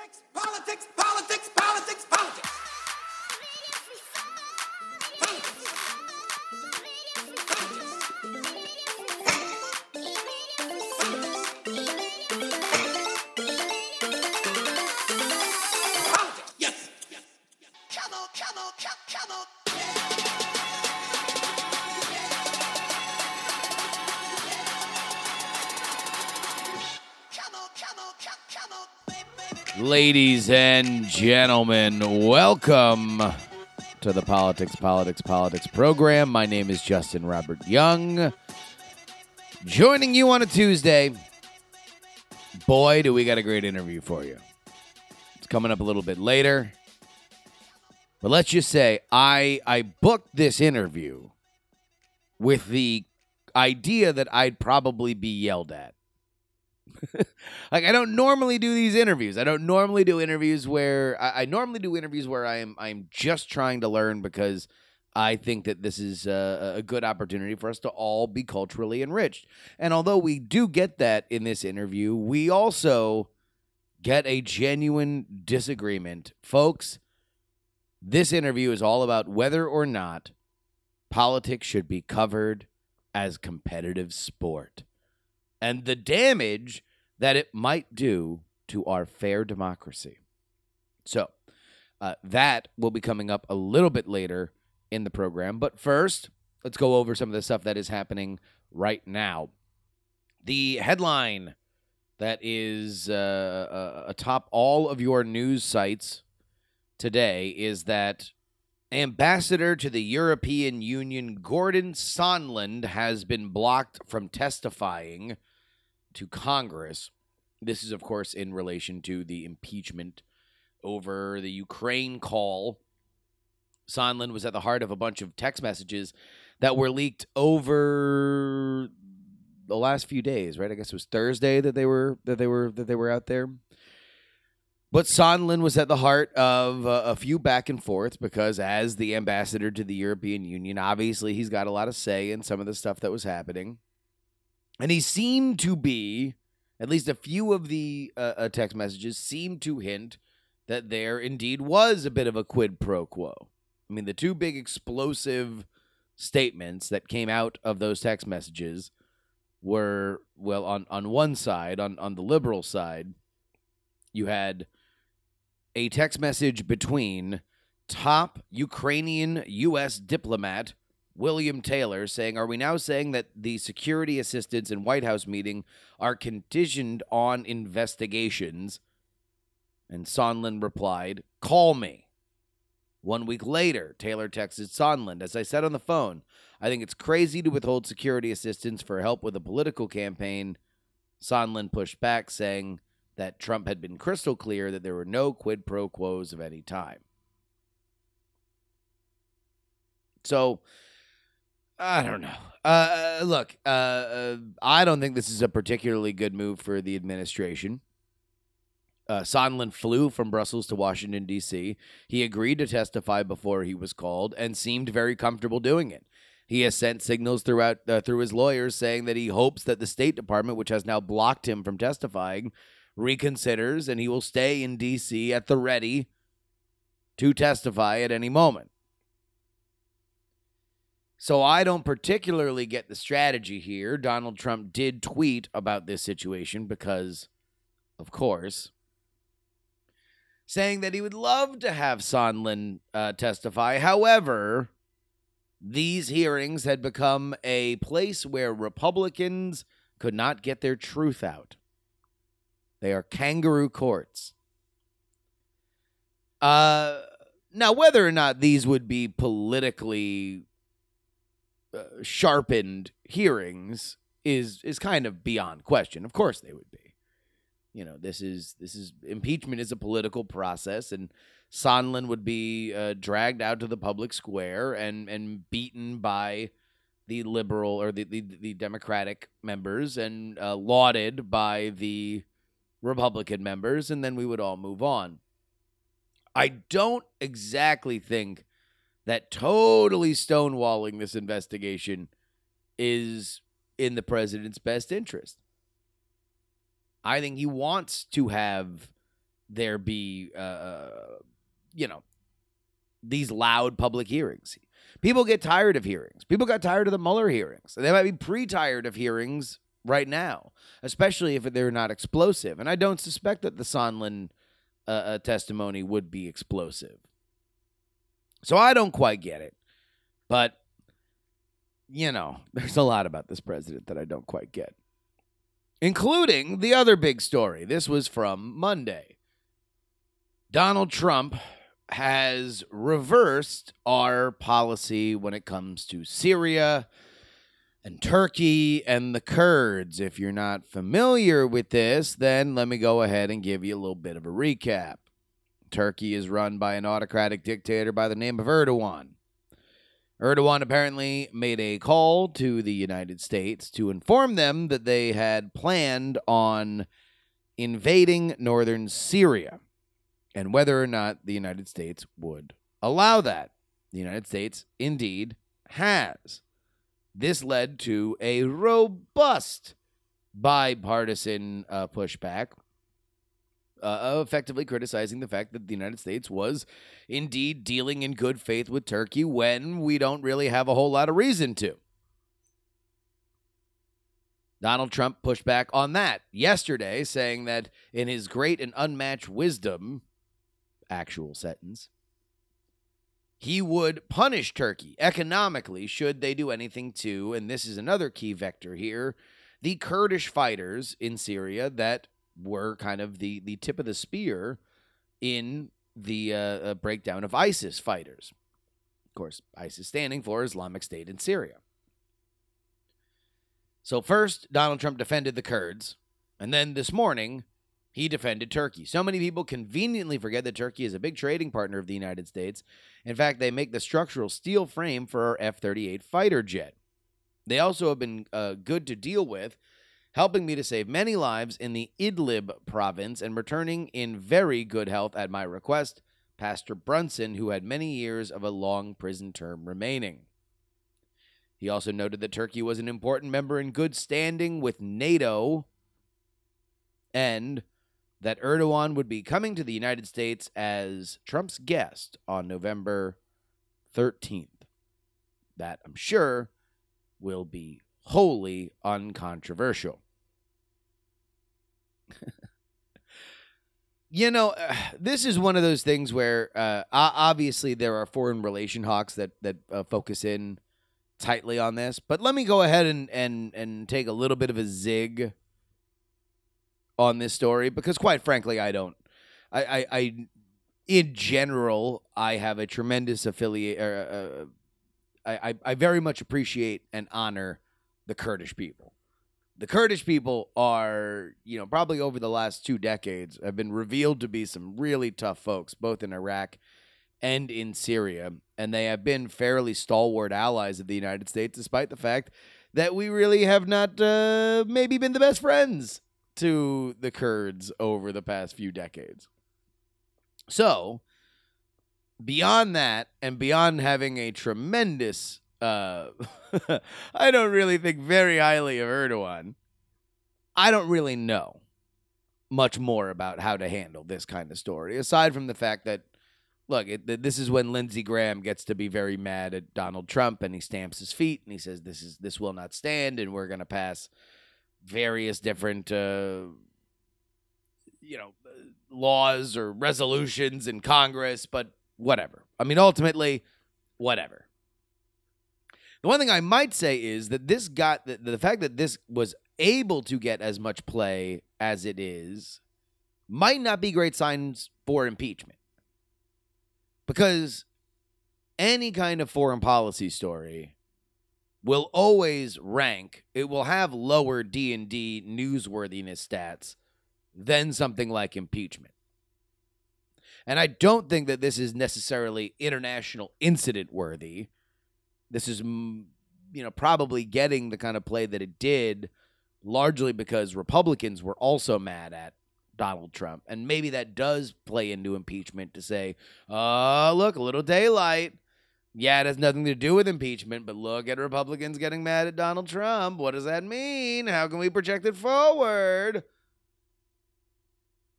Politics, politics, politics, politics. Ladies and gentlemen, welcome to the Politics, Politics, Politics program. My name is Justin Robert Young. Joining you on a Tuesday. Boy, do we got a great interview for you. It's coming up a little bit later. But let's just say I I booked this interview with the idea that I'd probably be yelled at. like I don't normally do these interviews. I don't normally do interviews where I, I normally do interviews where I am I'm just trying to learn because I think that this is a, a good opportunity for us to all be culturally enriched. And although we do get that in this interview, we also get a genuine disagreement, folks. This interview is all about whether or not politics should be covered as competitive sport and the damage that it might do to our fair democracy. So, uh, that will be coming up a little bit later in the program. But first, let's go over some of the stuff that is happening right now. The headline that is uh, uh, atop all of your news sites today is that Ambassador to the European Union Gordon Sondland has been blocked from testifying to Congress. This is, of course, in relation to the impeachment over the Ukraine call. Sondland was at the heart of a bunch of text messages that were leaked over the last few days, right? I guess it was Thursday that they were that they were that they were out there. But Sondland was at the heart of uh, a few back and forths because, as the ambassador to the European Union, obviously he's got a lot of say in some of the stuff that was happening. And he seemed to be, at least a few of the uh, uh, text messages seemed to hint that there indeed was a bit of a quid pro quo. I mean, the two big explosive statements that came out of those text messages were, well, on, on one side, on, on the liberal side, you had a text message between top Ukrainian U.S. diplomat William Taylor saying, Are we now saying that the security assistance and White House meeting are conditioned on investigations? And Sondland replied, Call me. One week later, Taylor texted Sondland, As I said on the phone, I think it's crazy to withhold security assistance for help with a political campaign. Sondland pushed back, saying, that Trump had been crystal clear that there were no quid pro quos of any time. So, I don't know. Uh, look, uh, uh, I don't think this is a particularly good move for the administration. Uh, Sondland flew from Brussels to Washington, D.C. He agreed to testify before he was called and seemed very comfortable doing it. He has sent signals throughout uh, through his lawyers saying that he hopes that the State Department, which has now blocked him from testifying, reconsiders and he will stay in D.C. at the ready to testify at any moment. So I don't particularly get the strategy here. Donald Trump did tweet about this situation because, of course, saying that he would love to have Sondland uh, testify. However, these hearings had become a place where Republicans could not get their truth out. They are kangaroo courts. Uh, now, whether or not these would be politically uh, sharpened hearings is is kind of beyond question. Of course, they would be. You know, this is this is impeachment is a political process, and Sondland would be uh, dragged out to the public square and and beaten by the liberal or the the, the Democratic members and uh, lauded by the Republican members, and then we would all move on. I don't exactly think that totally stonewalling this investigation is in the president's best interest. I think he wants to have there be, uh, you know, these loud public hearings. People get tired of hearings. People got tired of the Mueller hearings. They might be pre tired of hearings right now, especially if they're not explosive. And I don't suspect that the Sondland uh, uh, testimony would be explosive. So I don't quite get it. But, you know, there's a lot about this president that I don't quite get, including the other big story. This was from Monday. Donald Trump has reversed our policy when it comes to Syria and Turkey and the Kurds. If you're not familiar with this, then let me go ahead and give you a little bit of a recap. Turkey is run by an autocratic dictator by the name of Erdogan. Erdogan apparently made a call to the United States to inform them that they had planned on invading northern Syria and whether or not the United States would allow that. The United States indeed has. This led to a robust bipartisan uh, pushback, uh, effectively criticizing the fact that the United States was indeed dealing in good faith with Turkey when we don't really have a whole lot of reason to. Donald Trump pushed back on that yesterday, saying that in his great and unmatched wisdom, actual sentence, he would punish Turkey economically should they do anything to, and this is another key vector here, the Kurdish fighters in Syria that were kind of the, the tip of the spear in the uh, uh, breakdown of ISIS fighters. Of course, ISIS standing for Islamic State in Syria. So, first, Donald Trump defended the Kurds, and then this morning, he defended Turkey. So many people conveniently forget that Turkey is a big trading partner of the United States. In fact, they make the structural steel frame for our F 38 fighter jet. They also have been uh, good to deal with, helping me to save many lives in the Idlib province and returning in very good health at my request, Pastor Brunson, who had many years of a long prison term remaining. He also noted that Turkey was an important member in good standing with NATO and that Erdogan would be coming to the United States as Trump's guest on November 13th. That, I'm sure, will be wholly uncontroversial. you know, uh, this is one of those things where uh, obviously there are foreign relation hawks that that uh, focus in tightly on this, but let me go ahead and and and take a little bit of a zig on this story because, quite frankly, I don't. I, I, I in general, I have a tremendous affiliate. Uh, uh, I, I very much appreciate and honor the Kurdish people. The Kurdish people are, you know, probably over the last two decades have been revealed to be some really tough folks, both in Iraq and in Syria. And they have been fairly stalwart allies of the United States, despite the fact that we really have not uh, maybe been the best friends to the Kurds over the past few decades. So, beyond that, and beyond having a tremendous, uh, I don't really think very highly of Erdogan, I don't really know much more about how to handle this kind of story, aside from the fact that, look, it, this is when Lindsey Graham gets to be very mad at Donald Trump and he stamps his feet and he says, this, is, this will not stand and we're going to pass various different uh, you know laws or resolutions in Congress, but whatever. I mean, ultimately, whatever. The one thing I might say is that this got the, the fact that this was able to get as much play as it is might not be great signs for impeachment. Because any kind of foreign policy story will always rank it will have lower d&d newsworthiness stats than something like impeachment and i don't think that this is necessarily international incident worthy this is you know probably getting the kind of play that it did largely because republicans were also mad at donald trump and maybe that does play into impeachment to say oh look a little daylight yeah, it has nothing to do with impeachment, but look at Republicans getting mad at Donald Trump. What does that mean? How can we project it forward?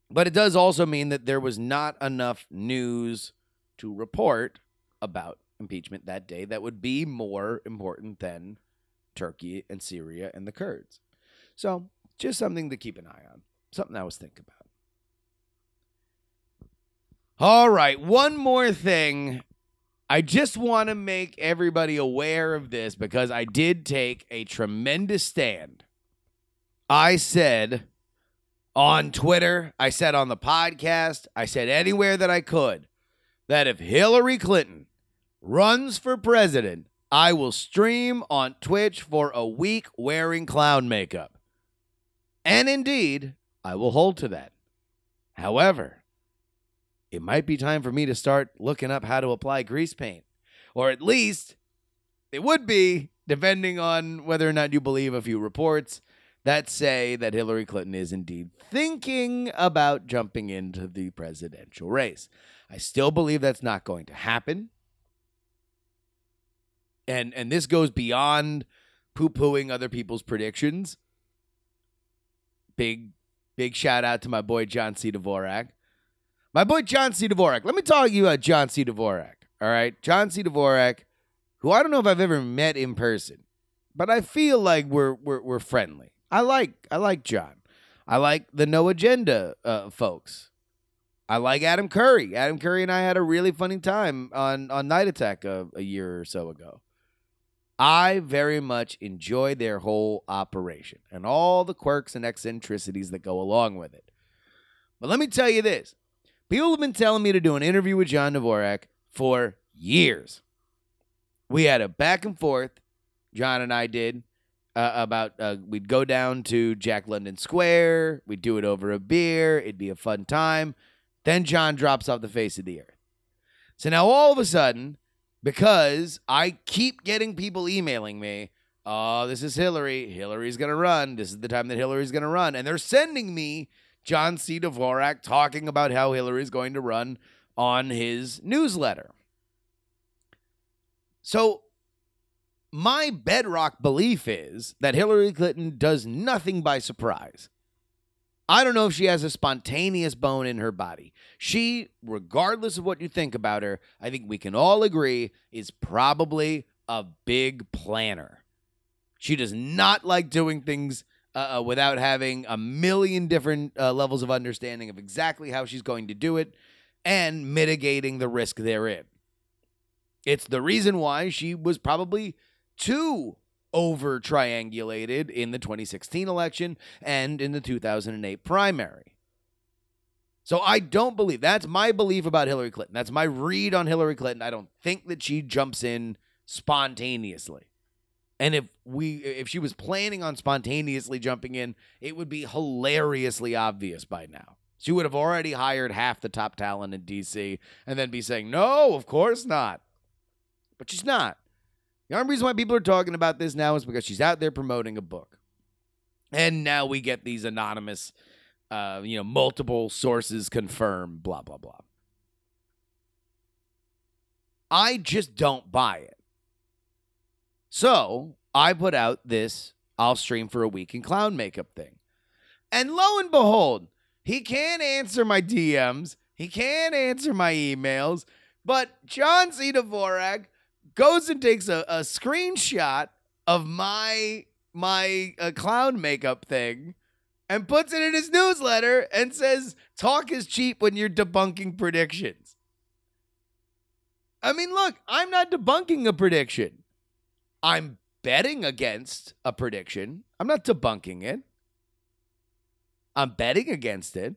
But it does also mean that there was not enough news to report about impeachment that day that would be more important than Turkey and Syria and the Kurds. So, just something to keep an eye on. Something I was thinking about. All right, one more thing. I just want to make everybody aware of this because I did take a tremendous stand. I said on Twitter, I said on the podcast, I said anywhere that I could that if Hillary Clinton runs for president, I will stream on Twitch for a week wearing clown makeup. And indeed, I will hold to that. However, it might be time for me to start looking up how to apply grease paint. Or at least it would be, depending on whether or not you believe a few reports that say that Hillary Clinton is indeed thinking about jumping into the presidential race. I still believe that's not going to happen. And and this goes beyond poo-pooing other people's predictions. Big big shout out to my boy John C. Dvorak. My boy John C. Dvorak. Let me talk to you about John C. Dvorak. All right. John C. Dvorak, who I don't know if I've ever met in person, but I feel like we're we're, we're friendly. I like I like John. I like the No Agenda uh, folks. I like Adam Curry. Adam Curry and I had a really funny time on on Night Attack a, a year or so ago. I very much enjoy their whole operation and all the quirks and eccentricities that go along with it. But let me tell you this People have been telling me to do an interview with John Dvorak for years. We had a back and forth, John and I did, uh, about uh, we'd go down to Jack London Square, we'd do it over a beer, it'd be a fun time. Then John drops off the face of the earth. So now all of a sudden, because I keep getting people emailing me, oh, this is Hillary. Hillary's going to run. This is the time that Hillary's going to run. And they're sending me John C. Dvorak talking about how Hillary's going to run on his newsletter. So, my bedrock belief is that Hillary Clinton does nothing by surprise. I don't know if she has a spontaneous bone in her body. She, regardless of what you think about her, I think we can all agree, is probably a big planner. She does not like doing things uh, uh, without having a million different uh, levels of understanding of exactly how she's going to do it and mitigating the risk therein. It's the reason why she was probably too over triangulated in the 2016 election and in the 2008 primary. So I don't believe that's my belief about Hillary Clinton. That's my read on Hillary Clinton. I don't think that she jumps in spontaneously. And if we if she was planning on spontaneously jumping in, it would be hilariously obvious by now. She would have already hired half the top talent in DC and then be saying, "No, of course not." But she's not. The only reason why people are talking about this now is because she's out there promoting a book. And now we get these anonymous uh, you know, multiple sources confirm blah blah blah. I just don't buy it. So I put out this I'll stream for a week in clown makeup thing. And lo and behold, he can't answer my DMs. He can't answer my emails. But John C. Dvorak goes and takes a, a screenshot of my my uh, clown makeup thing and puts it in his newsletter and says, "Talk is cheap when you're debunking predictions." I mean, look, I'm not debunking a prediction. I'm betting against a prediction. I'm not debunking it. I'm betting against it.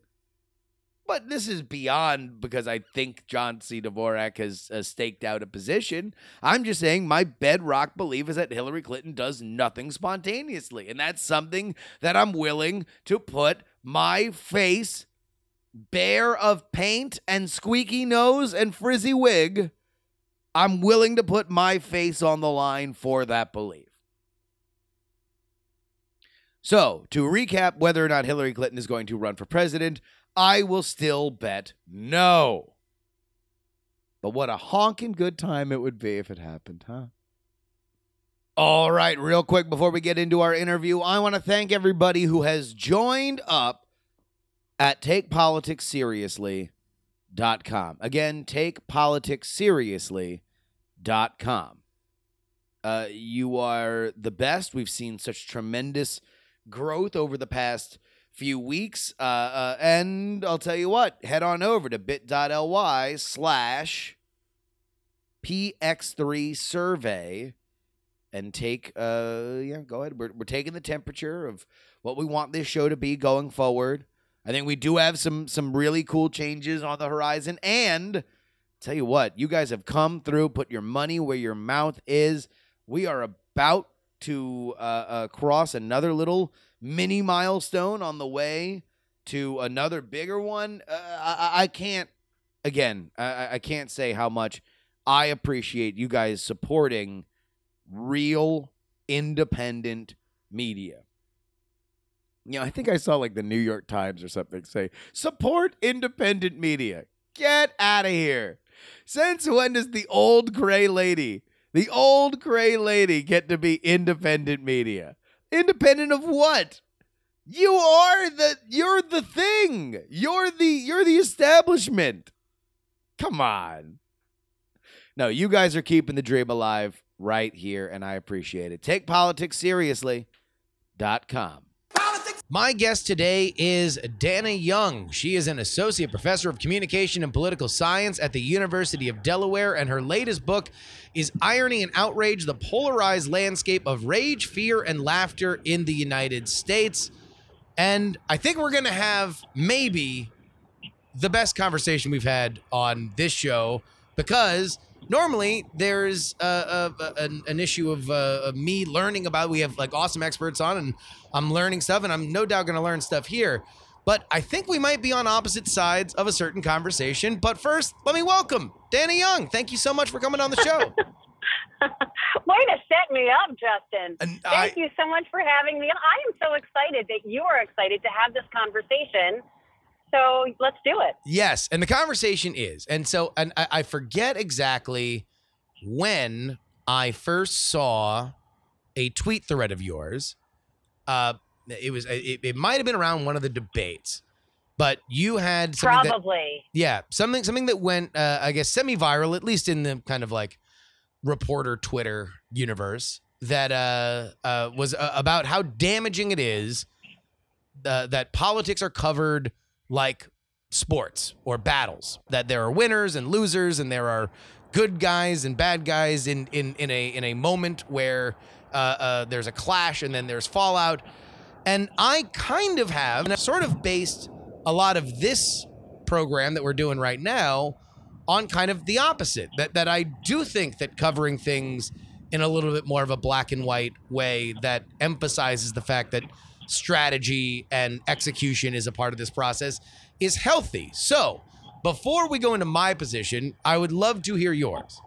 But this is beyond because I think John C. Dvorak has, staked out a position. I'm just saying my bedrock belief is that Hillary Clinton does nothing spontaneously. And that's something that I'm willing to put my face bare of paint and squeaky nose and frizzy wig I'm willing to put my face on the line for that belief. So, to recap whether or not Hillary Clinton is going to run for president, I will still bet no. But what a honking good time it would be if it happened, huh? All right, real quick before we get into our interview, I want to thank everybody who has joined up at takepoliticsseriously.com. Again, takepoliticsseriously.com. Uh, you are the best. We've seen such tremendous growth over the past few weeks. Uh, uh, and I'll tell you what, head on over to bit.ly slash PX3 survey and take, uh, yeah, go ahead. We're, we're taking the temperature of what we want this show to be going forward. I think we do have some some really cool changes on the horizon. And tell you what, you guys have come through, put your money where your mouth is. We are about to uh, uh, cross another little mini milestone on the way to another bigger one. Uh, I, I can't, again, I, I can't say how much I appreciate you guys supporting real independent media. You know, I think I saw like the New York Times or something say, support independent media. Get out of here. Since when does the old gray lady, the old gray lady, get to be independent media? Independent of what? You are the you're the thing. You're the you're the establishment. Come on. No, you guys are keeping the dream alive right here, and I appreciate it. Take politics seriously.com. My guest today is Dana Young. She is an associate professor of communication and political science at the University of Delaware, and her latest book is Irony and Outrage The Polarized Landscape of Rage, Fear, and Laughter in the United States. And I think we're going to have maybe the best conversation we've had on this show because normally there's uh, uh, an, an issue of uh, me learning about we have like awesome experts on and i'm learning stuff and i'm no doubt going to learn stuff here but i think we might be on opposite sides of a certain conversation but first let me welcome danny young thank you so much for coming on the show Way to set me up, Justin. And Thank I- you so much for having me. I am so excited that you are excited to have this conversation. So let's do it. Yes, and the conversation is, and so, and I, I forget exactly when I first saw a tweet thread of yours. Uh, it was, it, it might have been around one of the debates, but you had something that, Probably. yeah, something, something that went, uh, I guess, semi-viral, at least in the kind of like reporter Twitter universe, that uh, uh, was uh, about how damaging it is uh, that politics are covered like sports or battles that there are winners and losers and there are good guys and bad guys in in in a in a moment where uh, uh, there's a clash and then there's fallout. And I kind of have and I've sort of based a lot of this program that we're doing right now on kind of the opposite that that I do think that covering things in a little bit more of a black and white way that emphasizes the fact that strategy and execution is a part of this process is healthy. So, before we go into my position, I would love to hear yours.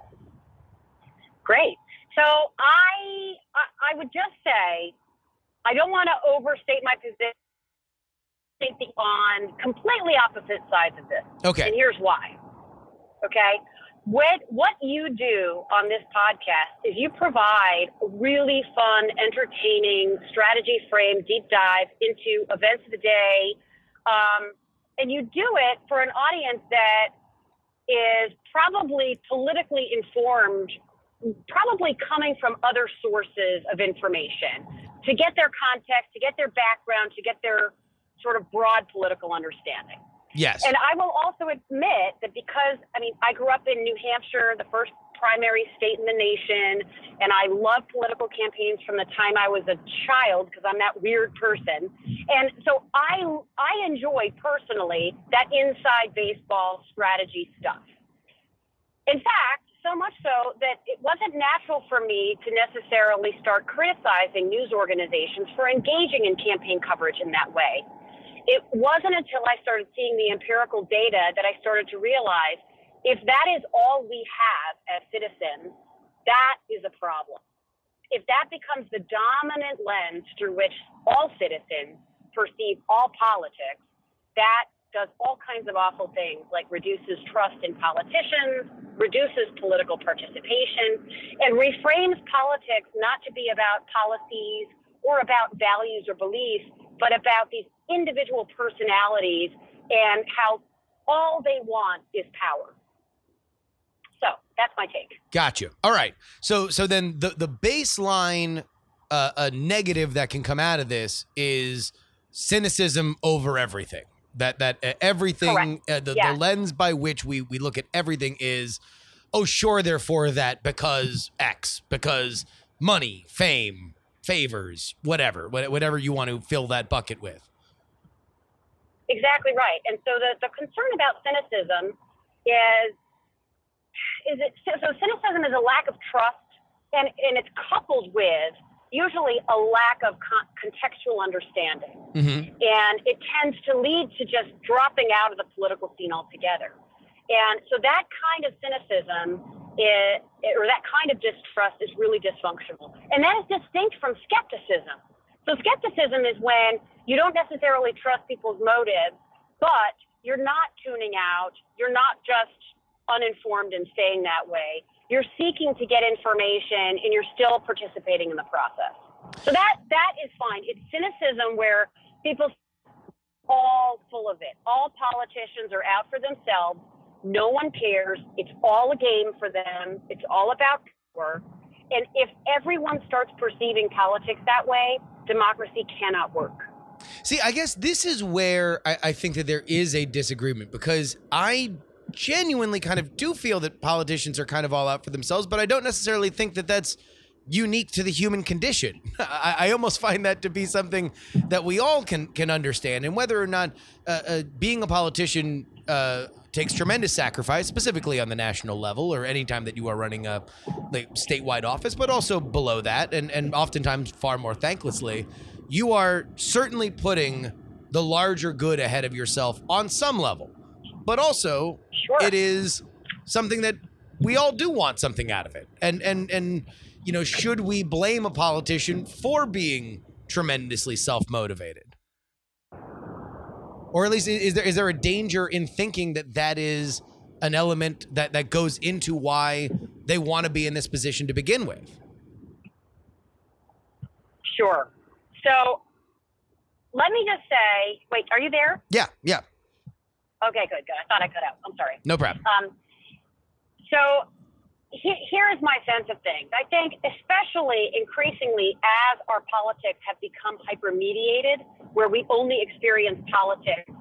Great. So I, I, would just say, I don't want to overstate my position on completely opposite sides of this. Okay. And here's why. Okay. What, what you do on this podcast is you provide a really fun, entertaining strategy frame deep dive into events of the day. Um, and you do it for an audience that is probably politically informed, probably coming from other sources of information to get their context, to get their background, to get their sort of broad political understanding. Yes. And I will also admit that because, I mean, I grew up in New Hampshire, the first primary state in the nation, and I love political campaigns from the time I was a child because I'm that weird person. And so I I enjoy personally that inside baseball strategy stuff. In fact, so much so that it wasn't natural for me to necessarily start criticizing news organizations for engaging in campaign coverage in that way it wasn't until I started seeing the empirical data that I started to realize if that is all we have as citizens, that is a problem. If that becomes the dominant lens through which all citizens perceive all politics, that does all kinds of awful things like reduces trust in politicians, reduces political participation, and reframes politics not to be about policies or about values or beliefs, but about these individual personalities and how all they want is power. So that's my take. Gotcha. All right. So so then the the baseline uh, a negative that can come out of this is cynicism over everything. That that uh, everything uh, the, Yes. the lens by which we we look at everything is oh sure therefore that because X because money, fame, favors, whatever, whatever you want to fill that bucket with. Exactly right. And so the, the concern about cynicism is is it so cynicism is a lack of trust and, and it's coupled with usually a lack of con- contextual understanding. Mm-hmm. And it tends to lead to just dropping out of the political scene altogether. And so that kind of cynicism is, or that kind of distrust is really dysfunctional. And that is distinct from skepticism. So skepticism is when you don't necessarily trust people's motives, but you're not tuning out. You're not just uninformed and staying that way. You're seeking to get information and you're still participating in the process. So that that is fine. It's cynicism where people all full of it. All politicians are out for themselves. No one cares. It's all a game for them. It's all about power. And if everyone starts perceiving politics that way, democracy cannot work. See, I guess this is where I, I think that there is a disagreement because I genuinely kind of do feel that politicians are kind of all out for themselves, but I don't necessarily think that that's unique to the human condition. I, I almost find that to be something that we all can can understand, and whether or not uh, uh, being a politician uh, takes tremendous sacrifice, specifically on the national level, or anytime that you are running a like, statewide office, but also below that, and and oftentimes far more thanklessly, you are certainly putting the larger good ahead of yourself on some level, but also Sure. it is something that we all do want something out of it. And and and you know, should we blame a politician for being tremendously self-motivated? Or at least is there is there a danger in thinking that that is an element that that goes into why they want to be in this position to begin with? Sure. So let me just say wait, are you there? Yeah, yeah, Okay, good, good. I thought I cut out. I'm sorry. no problem. Um, so he- here is my sense of things. I think, especially increasingly as our politics have become hyper-mediated, where we only experience politics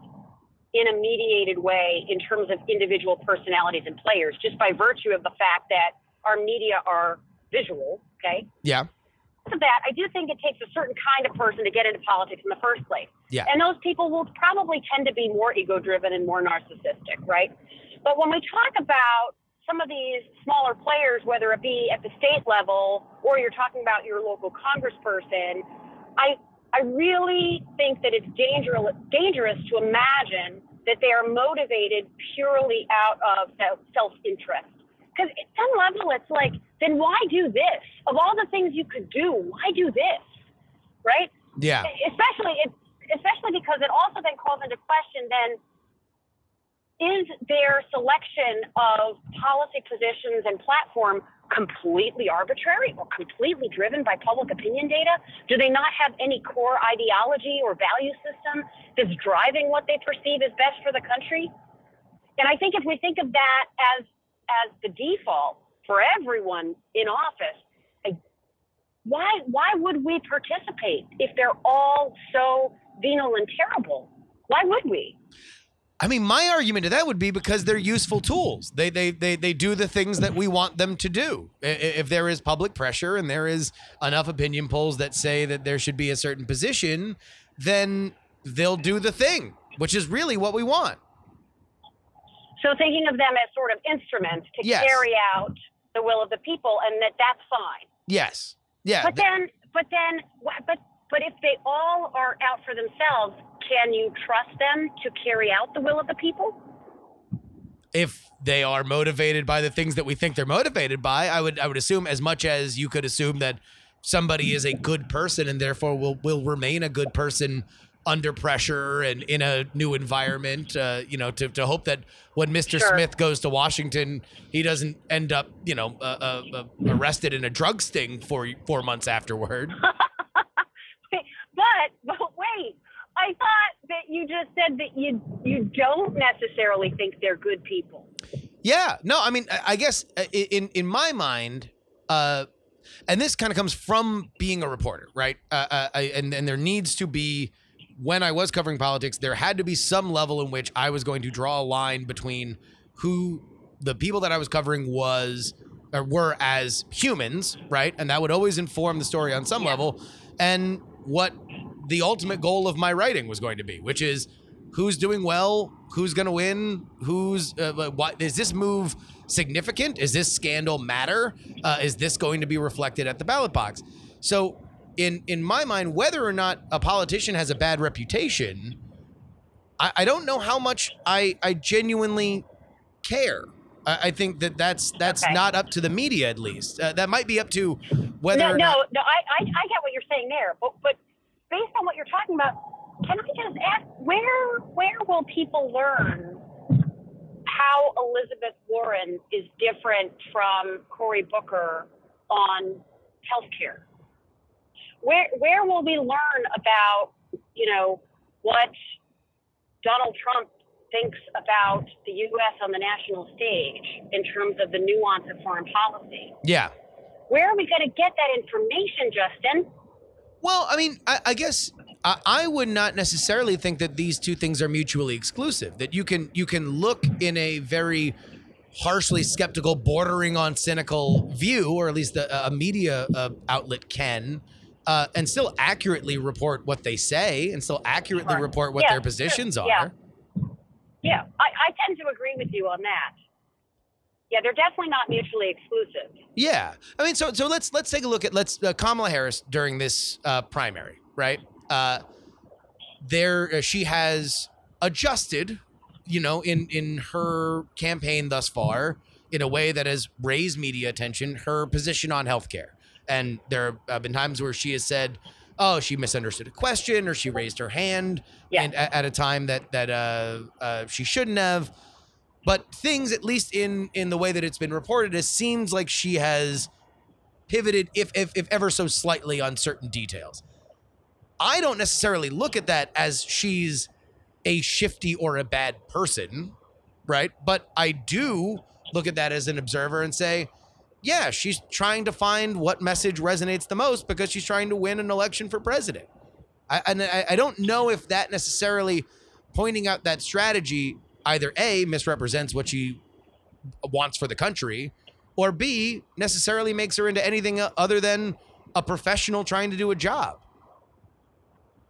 in a mediated way in terms of individual personalities and players, just by virtue of the fact that our media are visual. Okay, Yeah, of that, I do think it takes a certain kind of person to get into politics in the first place. Yeah. And those people will probably tend to be more ego driven and more narcissistic, right? But when we talk about some of these smaller players, whether it be at the state level or you're talking about your local congressperson, I I really think that it's dangerous dangerous to imagine that they are motivated purely out of self interest. Because at some level, it's like, then why do this? Of all the things you could do, why do this? Right? yeah, especially it, especially because it also then calls into question then is their selection of policy positions and platform completely arbitrary or completely driven by public opinion data? Do they not have any core ideology or value system that's driving what they perceive as best for the country? And I think if we think of that as as the default for everyone in office, why why would we participate if they're all so venal and terrible? Why would we? I mean, my argument to that would be because they're useful tools. They they they they do the things that we want them to do. If there is public pressure and there is enough opinion polls that say that there should be a certain position, then they'll do the thing, which is really what we want. So thinking of them as sort of instruments to Yes. carry out the will of the people, and that that's fine. Yes. Yeah. But th- then, but then, but but if they all are out for themselves, can you trust them to carry out the will of the people? if they are motivated by the things that we think they're motivated by, I would I would assume as much as you could assume that somebody is a good person and therefore will will remain a good person under pressure and in a new environment. Uh, you know, to, to hope that when Mr. Sure. Smith goes to Washington, he doesn't end up you know uh, uh, uh, arrested in a drug sting for four months afterward. but but wait, I thought that you just said that you you don't necessarily think they're good people. Yeah, no, I mean, I guess uh, in in my mind, uh, and this kind of comes from being a reporter, right? Uh, uh, I, and and there needs to be when I was covering politics, there had to be some level in which I was going to draw a line between who the people that I was covering was or were as humans, right? And that would always inform the story on some Yeah. level, and what the ultimate goal of my writing was going to be, which is who's doing well, who's going to win, who's uh, what is this move significant? Is this scandal matter? Uh, is this going to be reflected at the ballot box? So, in in my mind, whether or not a politician has a bad reputation, I, I don't know how much I I genuinely care. I, I think that that's that's Okay. not up to the media, at least. Uh, that might be up to whether no, or no, not. no. I, I I get what you're saying there, but but based on what you're talking about, can I just ask where where will people learn how Elizabeth Warren is different from Cory Booker on healthcare? Where where will we learn about you know what Donald Trump thinks about the U.S. on the national stage in terms of the nuance of foreign policy? Yeah. Where are we going to get that information, Justin? Well, I mean, I, I guess I, I would not necessarily think that these two things are mutually exclusive. That you can you can look in a very harshly skeptical, bordering on cynical view, or at least a, a media uh, outlet can, uh, and still accurately report what they say, and still accurately report what Yeah, their positions are. Yeah. Yeah, I, I tend to agree with you on that. Yeah, they're definitely not mutually exclusive. Yeah, I mean, so so let's let's take a look at let's uh, Kamala Harris during this uh, primary, right? Uh, there, uh, she has adjusted, you know, in in her campaign thus far in a way that has raised media attention. Her position on healthcare, and there have been times where she has said, "Oh, she misunderstood a question," or she raised her hand Yeah. and at, at a time that that uh, uh, she shouldn't have but things at least in in the way that it's been reported it seems like she has pivoted if if, if ever so slightly on certain details. I don't necessarily look at that as she's a shifty or a bad person right? But i do look at that as an observer and say yeah she's trying to find what message resonates the most because she's trying to win an election for president. I, and I, I don't know if that necessarily pointing out that strategy either A, misrepresents what she wants for the country, or B, necessarily makes her into anything other than a professional trying to do a job.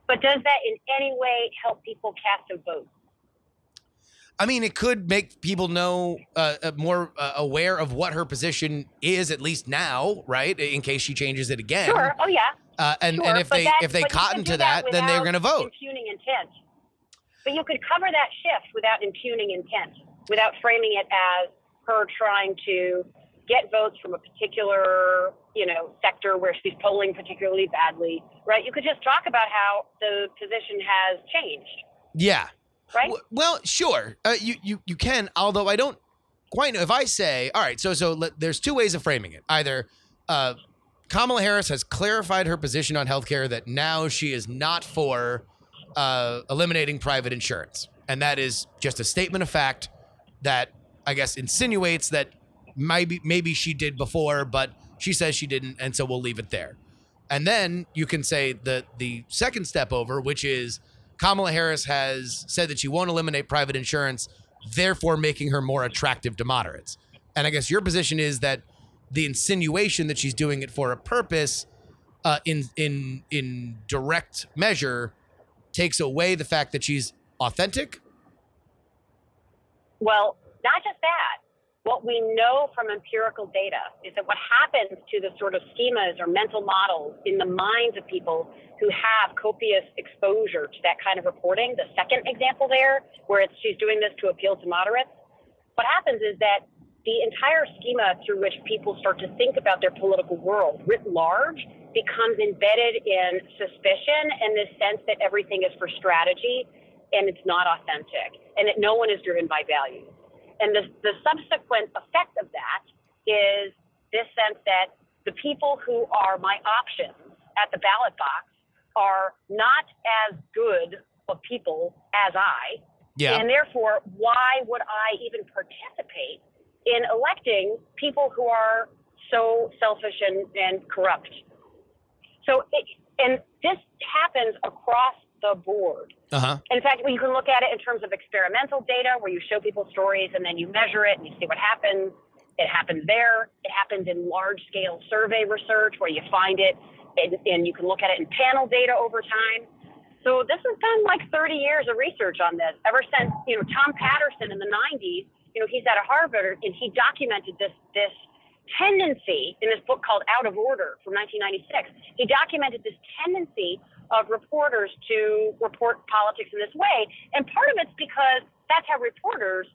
But does that in any way help people cast a vote? I mean, it could make people know uh, uh, more uh, aware of what her position is, at least now, right? In case she changes it again. Sure. Oh yeah. Uh, and sure. and if but they if they cotton to that, then they're going to vote. Impugning intent. But you could cover that shift without impugning intent, without framing it as her trying to get votes from a particular, you know, sector where she's polling particularly badly, right? You could just talk about how the position has changed, Yeah. right? W- Well, sure, uh, you you you can. Although I don't quite know if I say, all right. So so let, there's two ways of framing it. Either uh, Kamala Harris has clarified her position on healthcare that now she is not for uh, eliminating private insurance, and that is just a statement of fact that I guess insinuates that maybe maybe she did before, but she says she didn't, and so we'll leave it there. And then you can say the the second step over, which is Kamala Harris has said that she won't eliminate private insurance, therefore making her more attractive to moderates. And I guess your position is that the insinuation that she's doing it for a purpose, uh, in in in direct measure, takes away the fact that she's authentic. Well, not just that. What we know from empirical data is that what happens to the sort of schemas or mental models in the minds of people who have copious exposure to that kind of reporting, the second example there, where it's she's doing this to appeal to moderates, what happens is that the entire schema through which people start to think about their political world writ large becomes embedded in suspicion and this sense that everything is for strategy and it's not authentic and that no one is driven by values. And the, the subsequent effect of that is this sense that the people who are my options at the ballot box are not as good of people as I. Yeah. And therefore, why would I even participate in electing people who are so selfish and, and corrupt? So, it, and this happens across the board. Uh huh. In fact, you can look at it in terms of experimental data where you show people stories and then you measure it and you see what happens. It happens there. It happens in large scale survey research where you find it and, and you can look at it in panel data over time. So this has been like 30 years of research on this ever since, you know, Tom Patterson in the 90s, you know, he's at Harvard and he documented this, this tendency in this book called Out of Order from 1996. He documented this tendency of reporters to report politics in this way. And part of it's because that's how reporters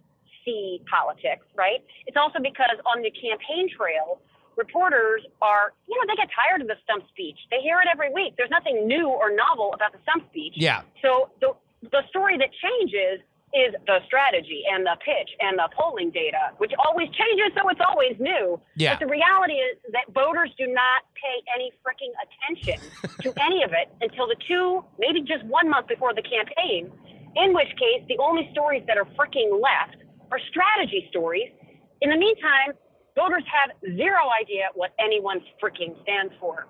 see politics, right? It's also because on the campaign trail, reporters are, you know, they get tired of the stump speech. They hear it every week. There's nothing new or novel about the stump speech. Yeah. So the the story that changes is the strategy and the pitch and the polling data, which always changes, so it's always new. Yeah. But the reality is that voters do not pay any freaking attention to any of it until the two, maybe just one month before the campaign, in which case the only stories that are freaking left are strategy stories. In the meantime, voters have zero idea what anyone freaking stands for.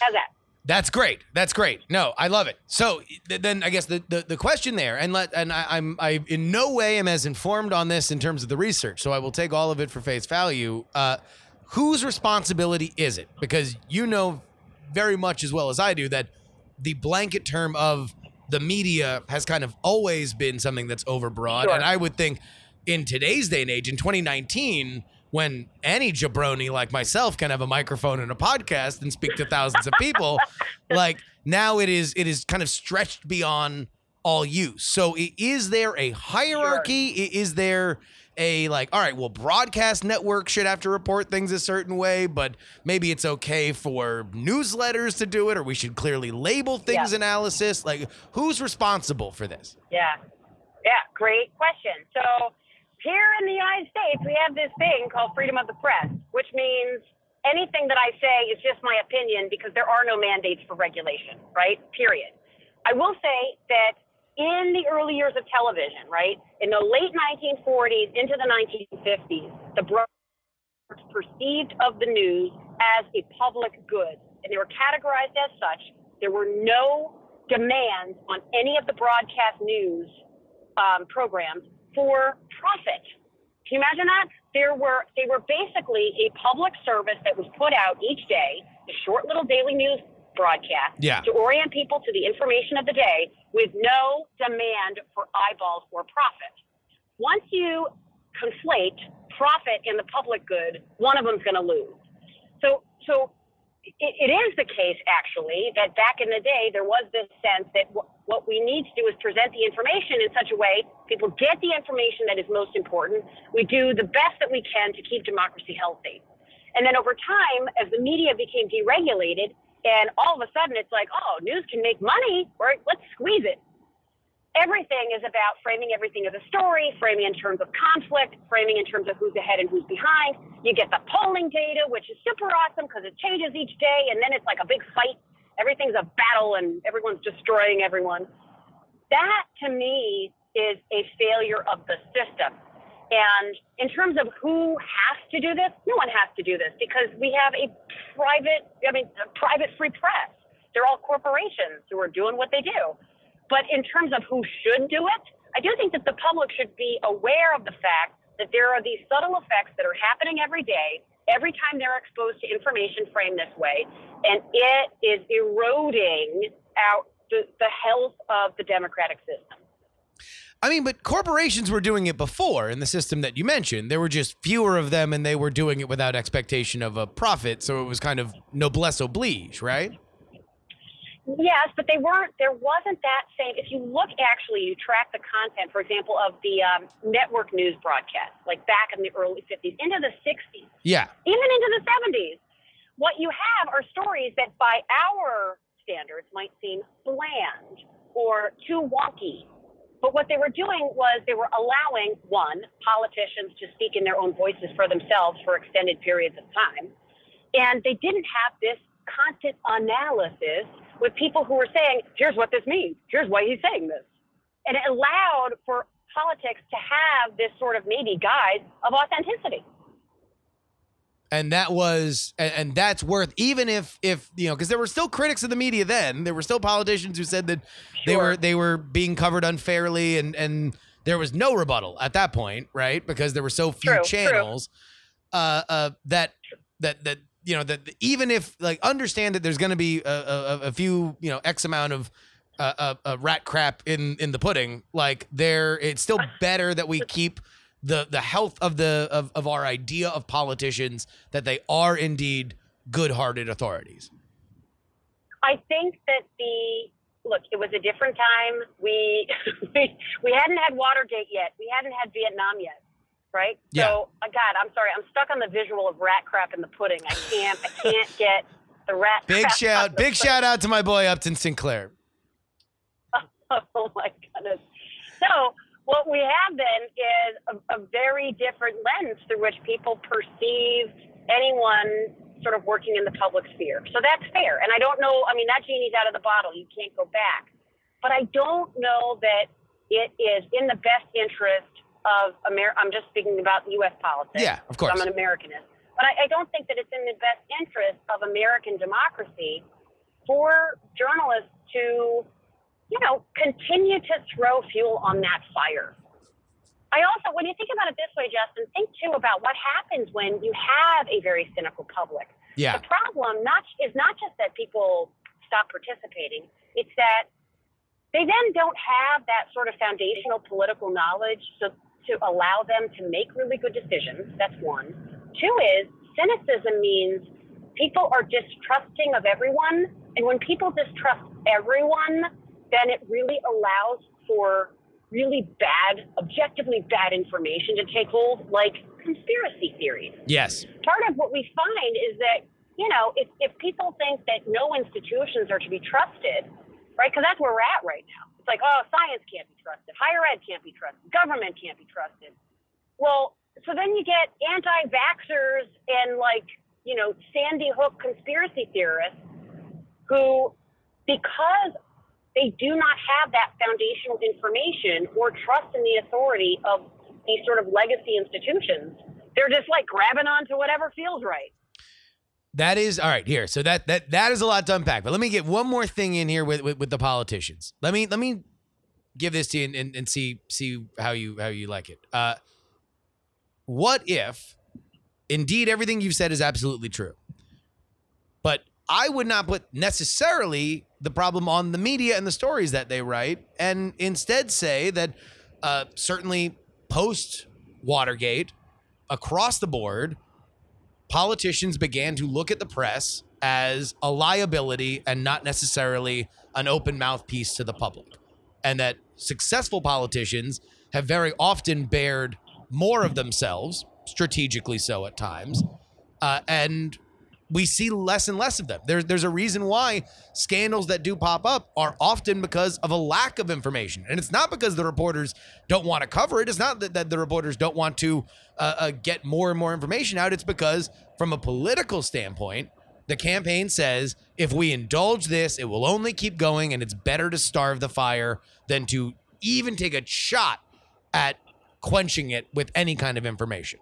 How's that? That's great. That's great. No, I love it. So th- then I guess the, the, the question there, and let and I, I'm I in no way am as informed on this in terms of the research, so I will take all of it for face value. Uh, whose responsibility is it? Because you know very much as well as I do that the blanket term of the media has kind of always been something that's overbroad, Sure. and I would think in today's day and age, in 2019, when any jabroni like myself can have a microphone and a podcast and speak to thousands of people, like now it is it is kind of stretched beyond all use. So is there a hierarchy? I- Is there a like, all right, well, broadcast network should have to report things a certain way, but maybe it's okay for newsletters to do it, or we should clearly label things Yeah. analysis. Like, who's responsible for this? Yeah. Yeah, great question. So here in the United States, we have this thing called freedom of the press, which means anything that I say is just my opinion because there are no mandates for regulation, right? Period. I will say that in the early years of television, right, in the late 1940s into the 1950s, the broadcast perceived of the news as a public good, and they were categorized as such. There were no demands on any of the broadcast news um, programs for profit. Can you imagine that? There were they were basically a public service that was put out each day, a short little daily news broadcast Yeah. to orient people to the information of the day with no demand for eyeballs or profit. Once you conflate profit and the public good, one of them's going to lose. So, so it is the case actually that back in the day there was this sense that w- what we need to do is present the information in such a way people get the information that is most important. We do the best that we can to keep democracy healthy. And then over time, as the media became deregulated, and all of a sudden it's like, oh, news can make money, right? Let's squeeze it. Everything is about framing everything as a story, framing in terms of conflict, framing in terms of who's ahead and who's behind. You get the polling data, which is super awesome because it changes each day, and then it's like a big fight. Everything's a battle, and everyone's destroying everyone. That to me is a failure of the system. And in terms of who has to do this, no one has to do this because we have a private, I mean, private free press. They're all corporations who are doing what they do. But in terms of who should do it, I do think that the public should be aware of the fact that there are these subtle effects that are happening every day, every time they're exposed to information framed this way, and it is eroding out the, the health of the democratic system. I mean, but corporations were doing it before in the system that you mentioned. There were just fewer of them, and they were doing it without expectation of a profit. So it was kind of noblesse oblige, right? Yes, but they weren't. There wasn't that same. If you look, actually, you track the content, for example, of the um, network news broadcasts, like back in the early 50s into the 60s, Yeah. even into the 70s. What you have are stories that, by our standards, might seem bland or too wonky. But what they were doing was they were allowing, one, politicians to speak in their own voices for themselves for extended periods of time. And they didn't have this content analysis with people who were saying, here's what this means, here's why he's saying this. And it allowed for politics to have this sort of maybe guise of authenticity. and that was and, and that's worth even if if you know because there were still critics of the media then there were still politicians who said that they were they were being covered unfairly and and there was no rebuttal at that point right because there were so few True, true. channels uh uh that that that you know that even if like understand that there's going to be a, a, a few you know x amount of uh, uh, uh, rat crap in in the pudding like there it's still better that we keep the the health of the of, of our idea of politicians that they are indeed good-hearted authorities I think that the look, it was a different time. We we, we hadn't had Watergate yet. We hadn't had Vietnam yet, right? Yeah. So, uh, God, I'm sorry. I'm stuck on the visual of rat crap in the pudding. I can't. I can't get the rat. big crap shout big shout out to my boy upton sinclair oh my goodness. So what we have then is a, a very different lens through which people perceive anyone sort of working in the public sphere. So that's fair. And I don't know, I mean, that genie's out of the bottle. You can't go back. But I don't know that it is in the best interest of America. I'm just speaking about U.S. politics. Yeah, of course. I'm an Americanist. But I, I don't think that it's in the best interest of American democracy for journalists to you know, continue to throw fuel on that fire. I also, when you think about it this way, Justin, think too about what happens when you have a very cynical public. yeah The problem not is not just that people stop participating; it's that they then don't have that sort of foundational political knowledge so, to allow them to make really good decisions. That's one. Two is cynicism means people are distrusting of everyone, and when people distrust everyone, then it really allows for really bad, objectively bad information to take hold, like conspiracy theories yes part of what we find is that you know if, if people think that no institutions are to be trusted right because that's where we're at right now it's like oh science can't be trusted. Higher ed can't be trusted. Government can't be trusted. Well so then you get anti-vaxxers and like you know sandy hook conspiracy theorists who because they do not have that foundational information or trust in the authority of these sort of legacy institutions they're just like grabbing onto whatever feels right That is all right here. So that that that is a lot to unpack. But let me get one more thing in here with with, with the politicians. Let me let me give this to you and, and, and see see how you how you like it. Uh, what if indeed everything you've said is absolutely true, but I would not put necessarily the problem on the media and the stories that they write, and instead say that uh, certainly post Watergate, across the board, politicians began to look at the press as a liability and not necessarily an open mouthpiece to the public. And that successful politicians have very often bared more of themselves, strategically so at times, uh, and we see less and less of them. There's there's a reason why scandals that do pop up are often because of a lack of information, and it's not because the reporters don't want to cover it. It's not that, that the reporters don't want to uh, uh, get more and more information out. It's because from a political standpoint, the campaign says if we indulge this, it will only keep going, and it's better to starve the fire than to even take a shot at quenching it with any kind of information.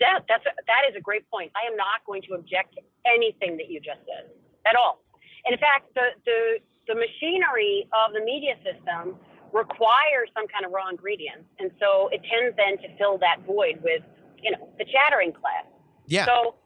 That that's a, that is a great point. I am not going to object to anything that you just said at all. And in fact, the the the machinery of the media system requires some kind of raw ingredients, and so it tends then to fill that void with you know the chattering class. Yeah. So,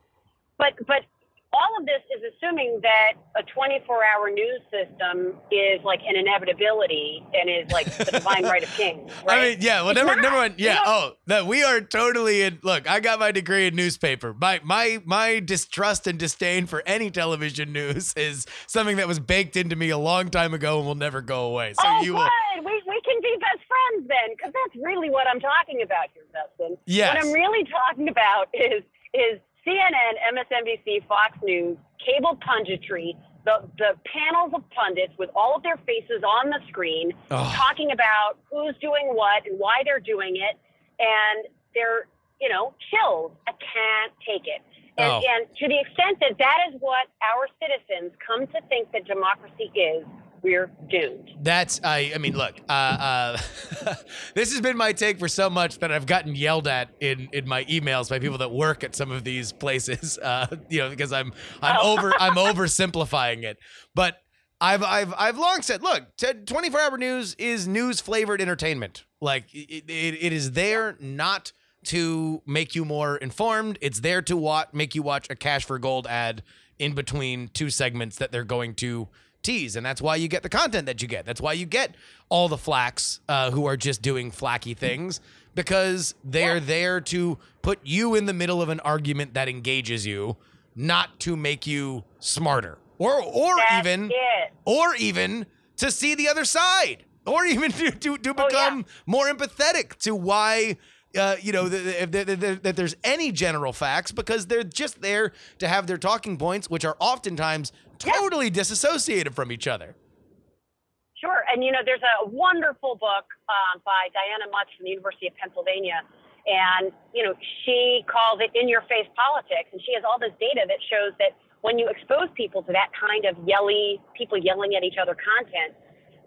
but but all of this is assuming that a 24-hour news system is like an inevitability and is like the divine right of kings. Right? I mean, yeah. Well, not. number one, yeah. Oh, that we are totally in. Look, I got my degree in newspaper. My my my distrust and disdain for any television news is something that was baked into me a long time ago and will never go away. So oh, you good. will. We, we can be best friends then, because that's really what I'm talking about here, Justin. Yes. What I'm really talking about is is CNN, MSNBC, Fox News, cable punditry, the the panels of pundits with all of their faces on the screen, Ugh. talking about who's doing what and why they're doing it, and they're you know chills. I can't take it. And, Oh. and to the extent that that is what our citizens come to think that democracy is, we're doomed. That's I. I mean, look. Uh, uh, this has been my take for so much that I've gotten yelled at in in my emails by people that work at some of these places. Uh, you know, because I'm I'm Oh. over I'm oversimplifying it. But I've I've I've long said, look, 24 hour news is news flavored entertainment. Like it, it, it is there not to make you more informed. It's there to watch make you watch a cash for gold ad in between two segments that they're going to tease, and that's why you get the content that you get. That's why you get all the flacks uh, who are just doing flacky things because they're there to put you in the middle of an argument that engages you, not to make you smarter or or That's even it. or even to see the other side, or even to to, to Oh, yeah. become more empathetic to why. Uh, you know th- th- th- that there's any general facts because they're just there to have their talking points, which are oftentimes totally disassociated from each other. Sure. And, you know, there's a wonderful book um, by Diana Mutz from the University of Pennsylvania. And, you know, she calls it in your face politics. And she has all this data that shows that when you expose people to that kind of yelly, people yelling at each other content,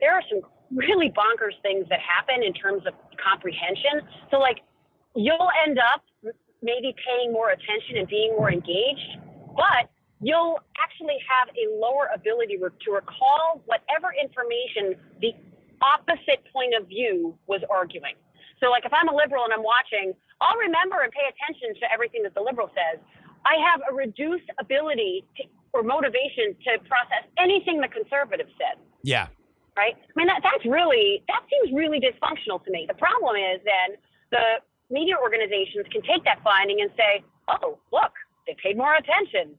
there are some really bonkers things that happen in terms of comprehension. So, like, you'll end up maybe paying more attention and being more engaged, but you'll actually have a lower ability to recall whatever information the opposite point of view was arguing. So, like, if I'm a liberal and I'm watching, I'll remember and pay attention to everything that the liberal says. I have a reduced ability to, or motivation to process anything the conservative said Yeah. right? I mean, that, that's really, that seems really dysfunctional to me. The problem is then the media organizations can take that finding and say, oh, look, they paid more attention,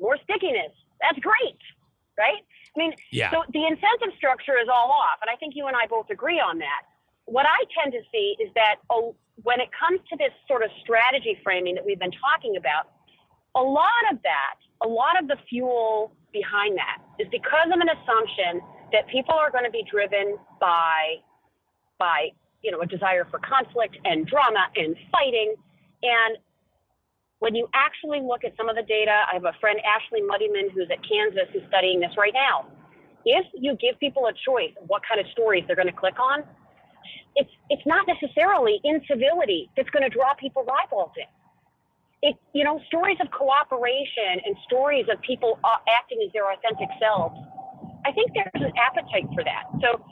more stickiness. That's great, right? I mean, Yeah. so the incentive structure is all off, and I think you and I both agree on that. What I tend to see is that oh, when it comes to this sort of strategy framing that we've been talking about, a lot of that, a lot of the fuel behind that is because of an assumption that people are going to be driven by, by you know, a desire for conflict and drama and fighting. And when you actually look at some of the data, I have a friend, Ashley Muddiman, who's at Kansas, who's studying this right now. If you give people a choice of what kind of stories they're going to click on, it's it's not necessarily incivility that's going to draw people's eyeballs in. It you know stories of cooperation and stories of people uh, acting as their authentic selves. I think there's an appetite for that. So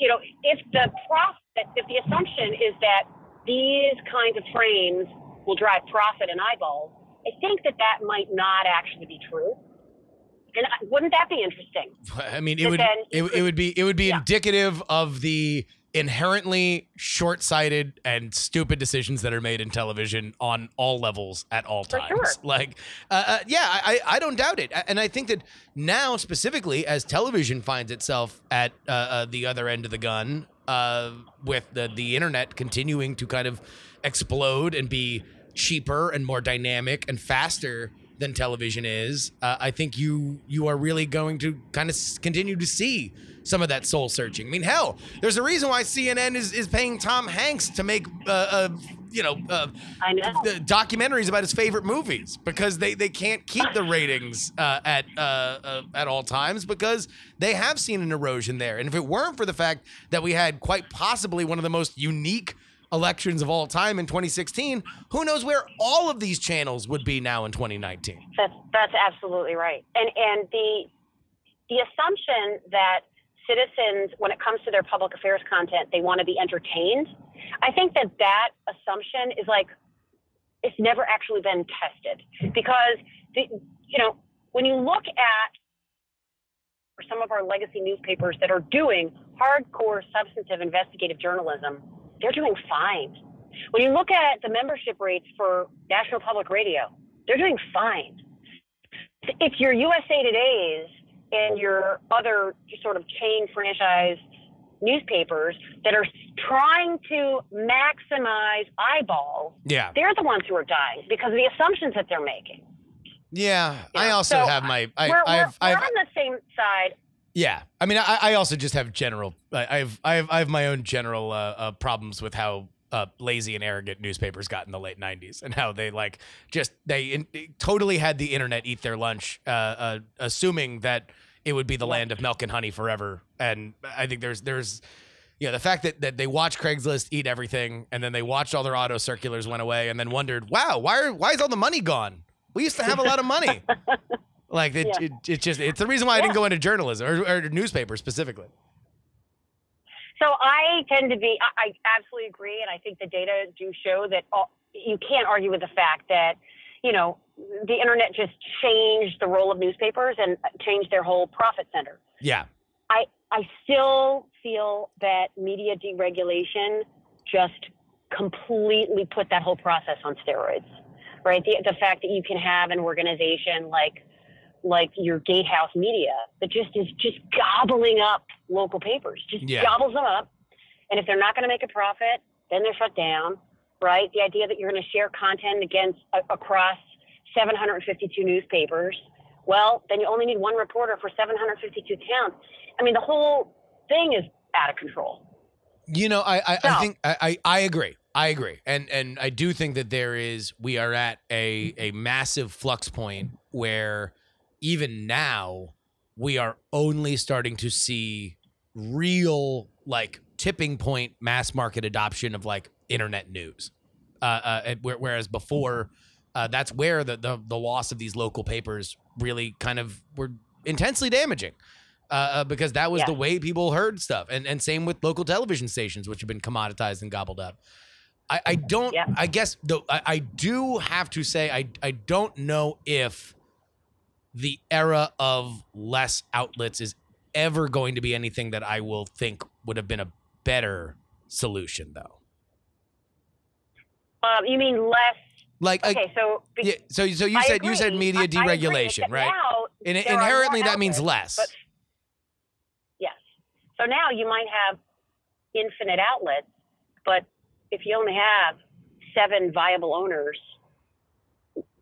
you know if the profit, if the assumption is that these kinds of frames will drive profit and eyeballs, I think that that might not actually be true. And wouldn't that be interesting? I mean, it But would then it, it would be it would be yeah. indicative of the inherently short-sighted and stupid decisions that are made in television on all levels at all times. sure. Like, uh, uh, yeah, I, I I don't doubt it, and I think that now specifically as television finds itself at uh, uh, the other end of the gun, uh, with the the internet continuing to kind of explode and be cheaper and more dynamic and faster than television is, uh, I think you you are really going to kind of s- continue to see some of that soul searching. I mean, hell, there's a reason why CNN is is paying Tom Hanks to make uh, uh you know uh, I know. the documentaries about his favorite movies because they they can't keep the ratings uh, at uh, uh, at all times because they have seen an erosion there. And if it weren't for the fact that we had quite possibly one of the most unique elections of all time in 2016, who knows where all of these channels would be now in 2019? That's that's absolutely right. And and the the assumption that citizens, when it comes to their public affairs content, they want to be entertained. I think that that assumption is like it's never actually been tested because the, you know when you look at some of our legacy newspapers that are doing hardcore substantive investigative journalism, they're doing fine. When you look at the membership rates for National Public Radio, they're doing fine. If your USA Today's and your other sort of chain franchise newspapers that are trying to maximize eyeballs, Yeah. they're the ones who are dying because of the assumptions that they're making. Yeah. I also So, have my I, we're, we're, I've, we're on the same side. Yeah, I mean, I, I also just have general. I have I have I have my own general uh, uh, problems with how uh, lazy and arrogant newspapers got in the late 90s and how they like just they in, totally had the internet eat their lunch uh, uh, assuming that it would be the land of milk and honey forever. And i think there's there's yeah the fact that, that they watched craigslist eat everything and then they watched all their auto circulars went away and then wondered wow why are why is all the money gone? We used to have a lot of money like it, Yeah. it, it's just it's the reason why i didn't go into journalism or, or newspaper specifically So I tend to be, I, I absolutely agree. And I think the data do show that all, you can't argue with the fact that, you know, the internet just changed the role of newspapers and changed their whole profit center. yeah I, I still feel that media deregulation just completely put that whole process on steroids, right? The, the fact that you can have an organization like like your gatehouse media that just is just gobbling up local papers, just Yeah. gobbles them up. And if they're not going to make a profit, then they're shut down, right? The idea that you're going to share content against a, across 752 newspapers, well, then you only need one reporter for 752 towns. I mean, the whole thing is out of control. You know, I I, I think I, I I agree. I agree, and and I do think that there is we are at a a massive flux point where even now we are only starting to see real like tipping point mass market adoption of like internet news. Uh, uh, whereas before, uh, that's where the, the the loss of these local papers really kind of were intensely damaging uh, uh, because that was Yeah. the way people heard stuff, and and same with local television stations, which have been commoditized and gobbled up. I, I don't. Yeah. I guess though I, I do have to say I I don't know if the era of less outlets is ever going to be anything that I will think would have been a better solution though. Um, you mean less? Like Okay, so be- yeah, so so you I said you said media I- deregulation, right? Now, And inherently that means less. But yes. So now you might have infinite outlets, but if you only have seven viable owners,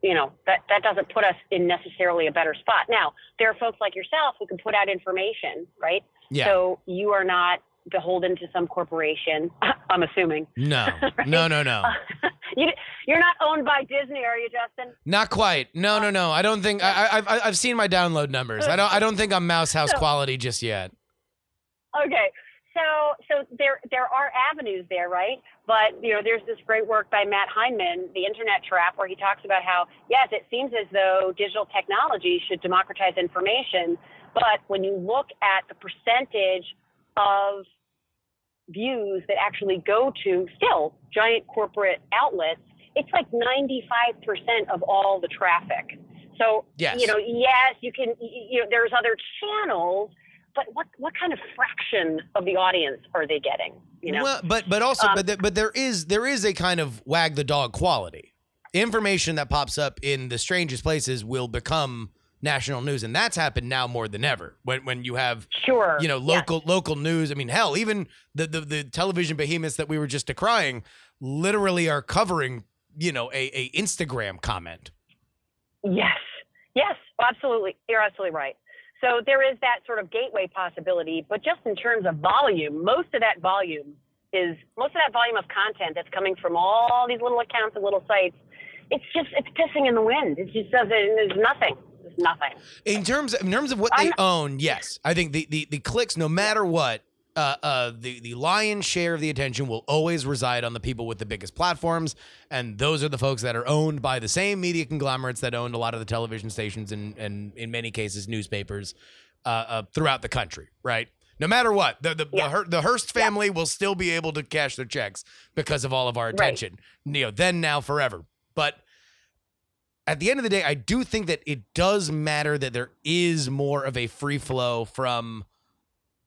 you know, that, that doesn't put us in necessarily a better spot. Now, there are folks like yourself who can put out information, right? yeah. So you are not beholden to some corporation, I'm assuming. no. Right? No, no, no. you, you're not owned by Disney, are you, Justin? Not quite. No, no, no. I don't think I, I I've I've seen my download numbers. I don't I don't think I'm Mouse House quality just yet. Okay. So so there there are avenues there, right? But you know, there's this great work by Matt Hindman, The Internet Trap, where he talks about how yes, it seems as though digital technology should democratize information, but when you look at the percentage of views that actually go to still giant corporate outlets, it's like 95% of all the traffic. So, Yes. you know, yes, you can, you know, there's other channels, but what, what kind of fraction of the audience are they getting? You know? Well, but but also Um, but there, but there is there is a kind of wag the dog quality. Information that pops up in the strangest places will become national news, and that's happened now more than ever. When when you have sure. you know yes. local local news. I mean, hell, even the, the the television behemoths that we were just decrying literally are covering you know a a Instagram comment. Yes, yes, absolutely. You're absolutely right. So there is that sort of gateway possibility, but just in terms of volume, most of that volume is most of that volume of content that's coming from all these little accounts and little sites. It's just it's pissing in the wind. It just doesn't. There's nothing. There's nothing. In terms in terms of what they I'm- own, yes, I think the the, the clicks, no matter what, uh, uh, the the lion's share of the attention will always reside on the people with the biggest platforms, and those are the folks that are owned by the same media conglomerates that owned a lot of the television stations and and in many cases newspapers uh, uh, throughout the country, right? No matter what, the the, Yeah. the, the Hearst family will still be able to cash their checks because of all of our attention. You know, then, now, forever. But at the end of the day, I do think that it does matter that there is more of a free flow from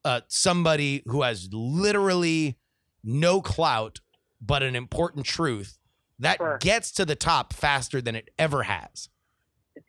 uh, somebody who has literally no clout but an important truth that Sure. gets to the top faster than it ever has.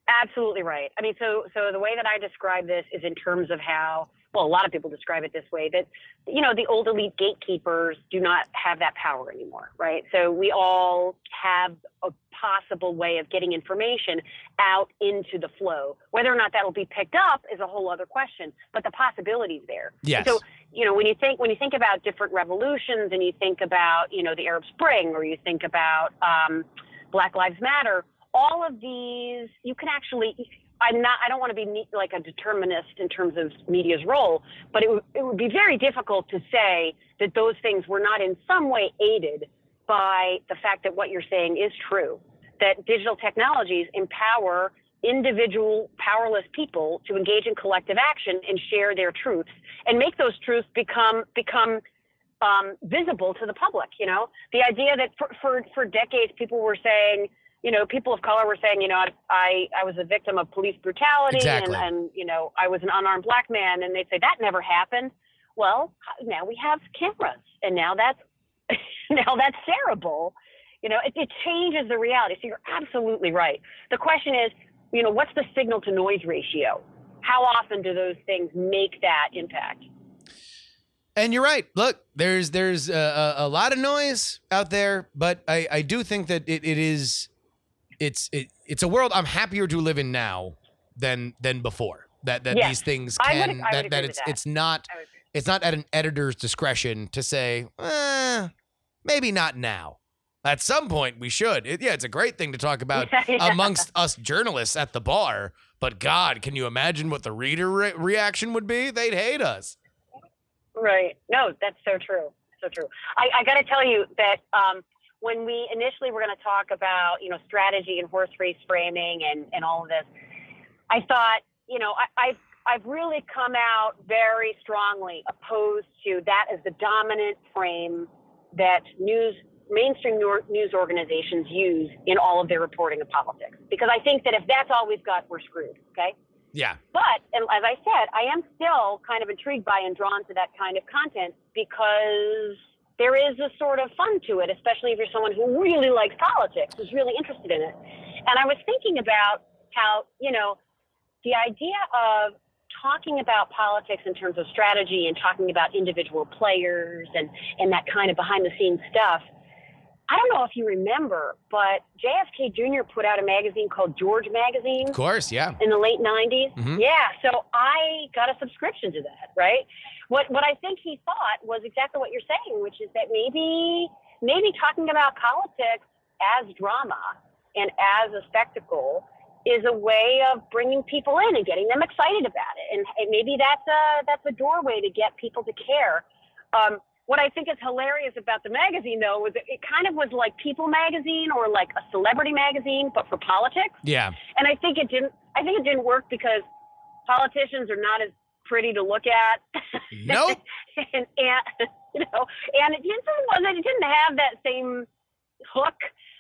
Absolutely right. I mean, so so the way that I describe this is in terms of how well a lot of people describe it this way that you know the old elite gatekeepers do not have that power anymore, right? So we all have a possible way of getting information out into the flow. Whether or not that'll be picked up is a whole other question, but the possibility's there. Yes. So, you know, when you think when you think about different revolutions and you think about, you know, the Arab Spring or you think about um, Black Lives Matter, all of these you can actually I'm not. I don't want to be like a determinist in terms of media's role, but it would it would be very difficult to say that those things were not in some way aided by the fact that what you're saying is true. That digital technologies empower individual powerless people to engage in collective action and share their truths and make those truths become become um, visible to the public. You know, the idea that for, for for decades people were saying you know, people of color were saying, you know, I, I was a victim of police brutality Exactly. and, and, you know, I was an unarmed black man. And they'd say that never happened. Well, now we have cameras and now that's, now that's terrible. You know, it, it changes the reality. So you're absolutely right. The question is, you know, what's the signal to noise ratio? How often do those things make that impact? And you're right. Look, there's there's a, a, a lot of noise out there, but I, I do think that it, it is it's it, it's a world I'm happier to live in now than than before. That that Yes. these things can would that, that it's that. it's not I would agree. it's not at an editor's discretion to say, eh, maybe not now. At some point we should. It, yeah, it's a great thing to talk about Yeah. amongst us journalists at the bar. But God, can you imagine what the reader re- reaction would be? They'd hate us. Right. No, that's so true. So true. I, I got to tell you that um, when we initially were going to talk about, you know, strategy and horse race framing and, and all of this, I thought, you know, I, I've, I've really come out very strongly opposed to that as the dominant frame that news, mainstream news organizations use in all of their reporting of politics. Because I think that if that's all we've got, we're screwed. Okay. Yeah. But and as I said, I am still kind of intrigued by and drawn to that kind of content because there is a sort of fun to it, especially if you're someone who really likes politics, who's really interested in it. And I was thinking about how, you know, the idea of talking about politics in terms of strategy and talking about individual players and, and that kind of behind the scenes stuff. I don't know if you remember, but JFK Jr. put out a magazine called George Magazine Of course. Yeah. in the late 90s. Mhm. Yeah, so I got a subscription to that, right? What what I think he thought was exactly what you're saying, which is that maybe maybe talking about politics as drama and as a spectacle is a way of bringing people in and getting them excited about it. And, and maybe that's a that's a doorway to get people to care. Um, what I think is hilarious about the magazine, though, was it, it kind of was like People magazine or like a celebrity magazine, but for politics Yeah. and I think it didn't. I think it didn't work because politicians are not as pretty to look at. Nope. and, and you know, and it just wasn't. It didn't have that same hook.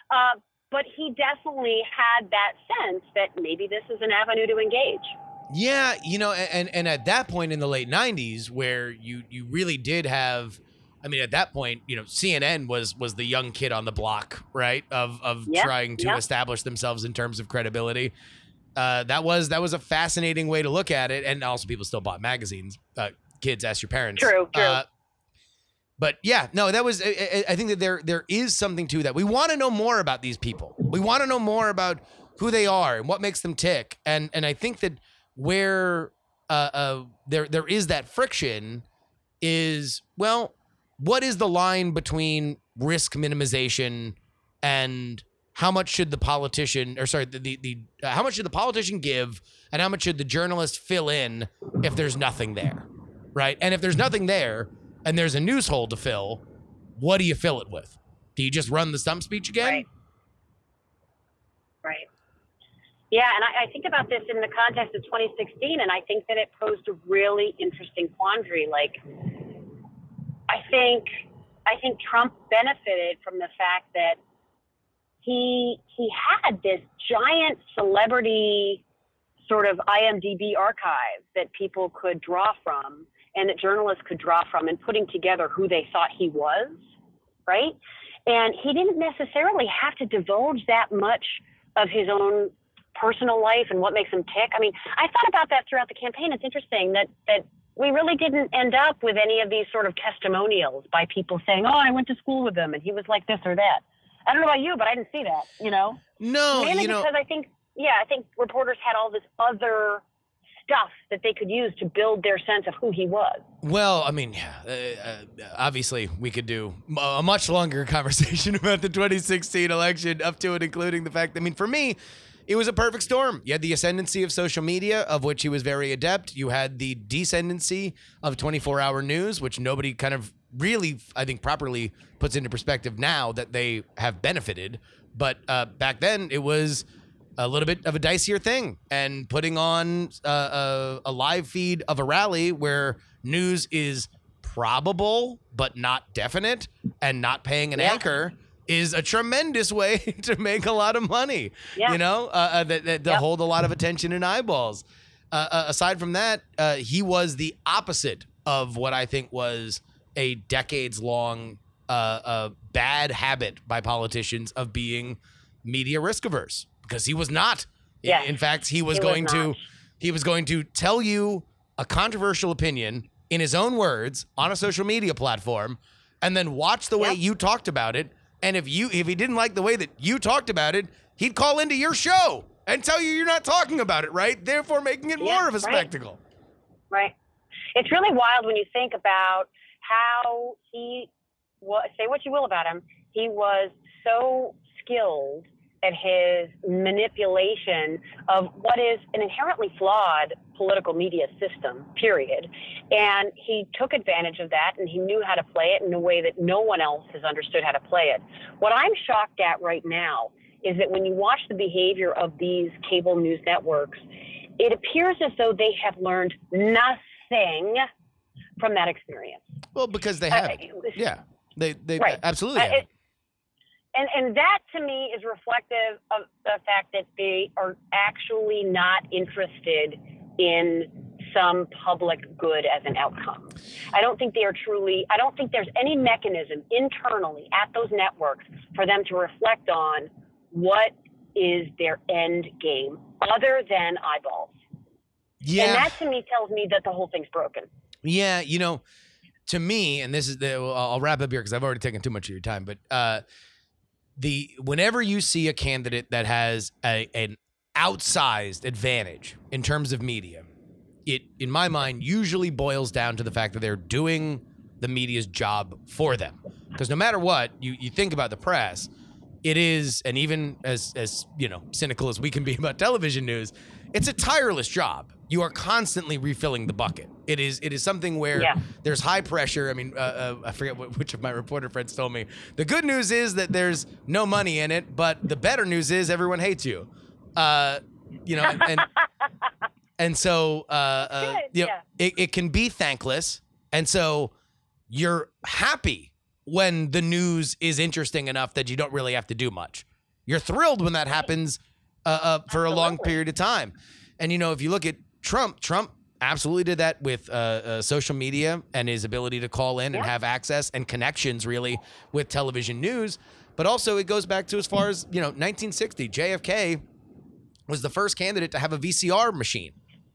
Uh, but he definitely had that sense that maybe this is an avenue to engage. Yeah, you know, and and at that point in the late '90s, where you you really did have, I mean, at that point, you know, CNN was was the young kid on the block, right? Of of Yeah, trying to yeah. establish themselves in terms of credibility. Uh, that was that was a fascinating way to look at it, and also people still bought magazines. Uh, kids, ask your parents. True, true. Uh, but yeah, no, that was. I, I- I think that there there is something to that. We want to know more about these people. We want to know more about who they are and what makes them tick. And and I think that where uh, uh, there there is that friction is well, what is the line between risk minimization and how much should the politician or sorry the the, the uh, how much should the politician give and how much should the journalist fill in if there's nothing there, right? And if there's nothing there and there's a news hole to fill, what do you fill it with? Do you just run the stump speech again? Right. Right. Yeah, and I, I think about this in the context of 2016, and I think that it posed a really interesting quandary. Like, I think I think Trump benefited from the fact that he he had this giant celebrity sort of IMDb archive that people could draw from and that journalists could draw from and putting together who they thought he was, right? And he didn't necessarily have to divulge that much of his own personal life and what makes him tick. I mean, I thought about that throughout the campaign. It's interesting that that we really didn't end up with any of these sort of testimonials by people saying, "Oh, I went to school with him and he was like this or that." I don't know about you, but I didn't see that. You know, No, mainly you know, because I think, yeah, I think reporters had all this other stuff that they could use to build their sense of who he was. Well, I mean, uh, uh, obviously, we could do a much longer conversation about the 2016 election, up to and including the fact. I mean, for me, it was a perfect storm. You had the ascendancy of social media, of which he was very adept. You had the descendancy of 24-hour news, which nobody kind of really, I think, properly puts into perspective now that they have benefited. But uh, back then, it was a little bit of a dicier thing and putting on uh, a, a live feed of a rally where news is probable but not definite and not paying an Yeah. anchor is a tremendous way to make a lot of money Yeah. you know uh, uh, that, that, to Yep. hold a lot of attention and eyeballs uh, uh, aside from that uh, he was the opposite of what i think was a decades long uh, uh, bad habit by politicians of being media risk averse because he was not. In- Yes. In fact, he was He was going to he was going to tell you a controversial opinion in his own words on a social media platform and then watch the way Yep. you talked about it and if you if he didn't like the way that you talked about it, he'd call into your show and tell you you're not talking about it right, therefore making it Yeah, more of a right. spectacle. Right. It's really wild when you think about how he wa say what you will about him. He was so skilled at his manipulation of what is an inherently flawed political media system, period. And he took advantage of that and he knew how to play it in a way that no one else has understood how to play it. What I'm shocked at right now is that when you watch the behavior of these cable news networks, it appears as though they have learned nothing from that experience. Well, because they Uh, have. Yeah. They they Right. absolutely Uh, and and that to me is reflective of the fact that they are actually not interested in some public good as an outcome. I don't think they are truly. I don't think there's any mechanism internally at those networks for them to reflect on what is their end game other than eyeballs. yeah. And that to me tells me that the whole thing's broken. Yeah, you know, to me, and this is the I'll wrap up here because I've already taken too much of your time. But uh, the whenever you see a candidate that has a, an outsized advantage in terms of media, it in my mind usually boils down to the fact that they're doing the media's job for them. Because no matter what, you you think about the press, it is, and even as as you know, cynical as we can be about television news, it's a tireless job. You are constantly refilling the bucket. It is it is something where Yeah. there's high pressure. I mean, uh, uh, I forget what, which of my reporter friends told me. The good news is that there's no money in it, but the better news is everyone hates you. Uh, you know, and and, and so uh, uh, you know, yeah. it, it can be thankless, and so you're happy when the news is interesting enough that you don't really have to do much. You're thrilled when that happens uh, uh, for a long period of time. And you know, if you look at Trump, Trump absolutely did that with uh, uh, social media and his ability to call in and have access and connections really with television news. But also, it goes back to as far as you know, 1960. JFK was the first candidate to have a VCR machine.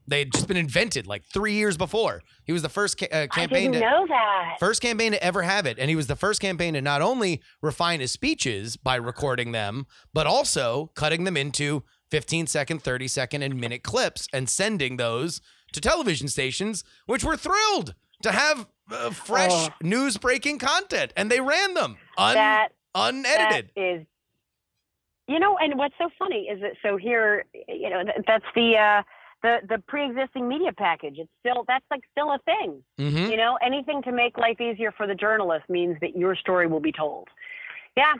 They had just been invented like three years before. He was the first ca- uh, campaign to know that. First campaign to ever have it. And he was the first campaign to not only refine his speeches by recording them, but also cutting them into 15 second, 30 second, and minute clips and sending those to television stations, which were thrilled to have uh, fresh Oh. news breaking content. And they ran them un- that unedited. That is, you know, and what's so funny is that so here, you know, that's the uh, the the pre-existing media package. It's still that's like still a thing. Mhm. You know, anything to make life easier for the journalist means that your story will be told. Yeah.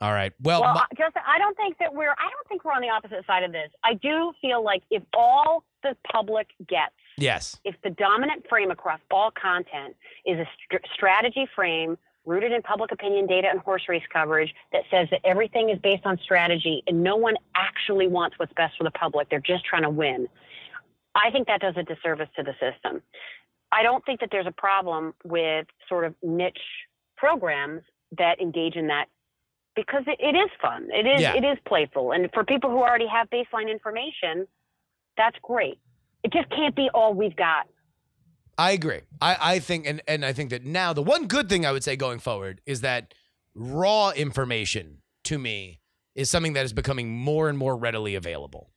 All right. Well, Well, my- I- Justin, I don't think that we're. I don't think we're on the opposite side of this. I do feel like if all the public gets yes. if the dominant frame across all content is a str- strategy frame rooted in public opinion data and horse race coverage that says that everything is based on strategy and no one actually wants what's best for the public, they're just trying to win. I think that does a disservice to the system. I don't think that there's a problem with sort of niche programs that engage in that because it, it is fun. It is Yeah. it is playful. And for people who already have baseline information, that's great. It just can't be all we've got. I agree. I, I think and, and I think that now the one good thing I would say going forward is that raw information to me is something that is becoming more and more readily available.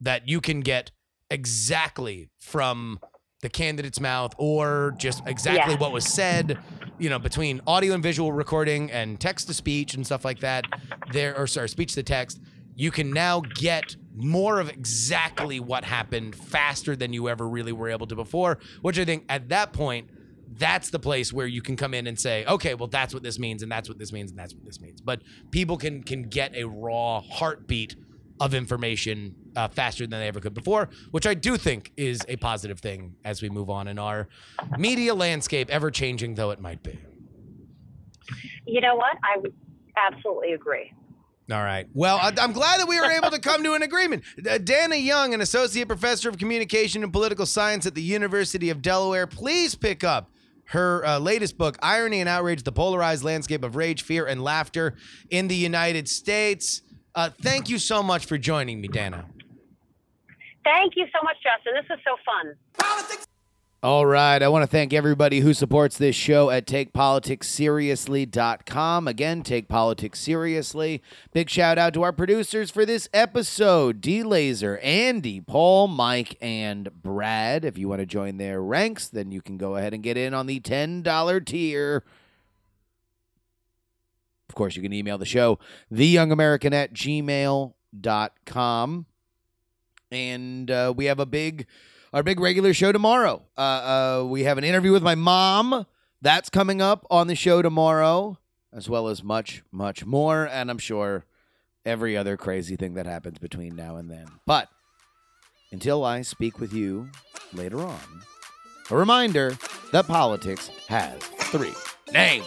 That you can get exactly from the candidate's mouth or just exactly Yeah. what was said, you know, between audio and visual recording and text to speech and stuff like that. There or sorry, speech to text, you can now get more of exactly what happened faster than you ever really were able to before, which I think at that point that's the place where you can come in and say, okay, well, that's what this means, and that's what this means, and that's what this means. But people can can get a raw heartbeat of information uh, faster than they ever could before, which I do think is a positive thing as we move on in our media landscape, ever changing though it might be. You know what? I would absolutely agree. All right. Well, I'm glad that we were able to come to an agreement. Uh, Dana Young, an associate professor of communication and political science at the University of Delaware, please pick up her uh, latest book, Irony and Outrage The Polarized Landscape of Rage, Fear, and Laughter in the United States. Uh, thank you so much for joining me, Dana. Thank you so much, Justin. This is so fun. Politics. All right. I want to thank everybody who supports this show at takepoliticsseriously.com. Again, take politics seriously. Big shout out to our producers for this episode D Laser, Andy, Paul, Mike, and Brad. If you want to join their ranks, then you can go ahead and get in on the $10 tier. Of course, you can email the show, theyoungamerican at gmail.com. And uh, we have a big our big regular show tomorrow. Uh, uh, we have an interview with my mom. That's coming up on the show tomorrow, as well as much, much more. And I'm sure every other crazy thing that happens between now and then. But until I speak with you later on, a reminder that politics has three names.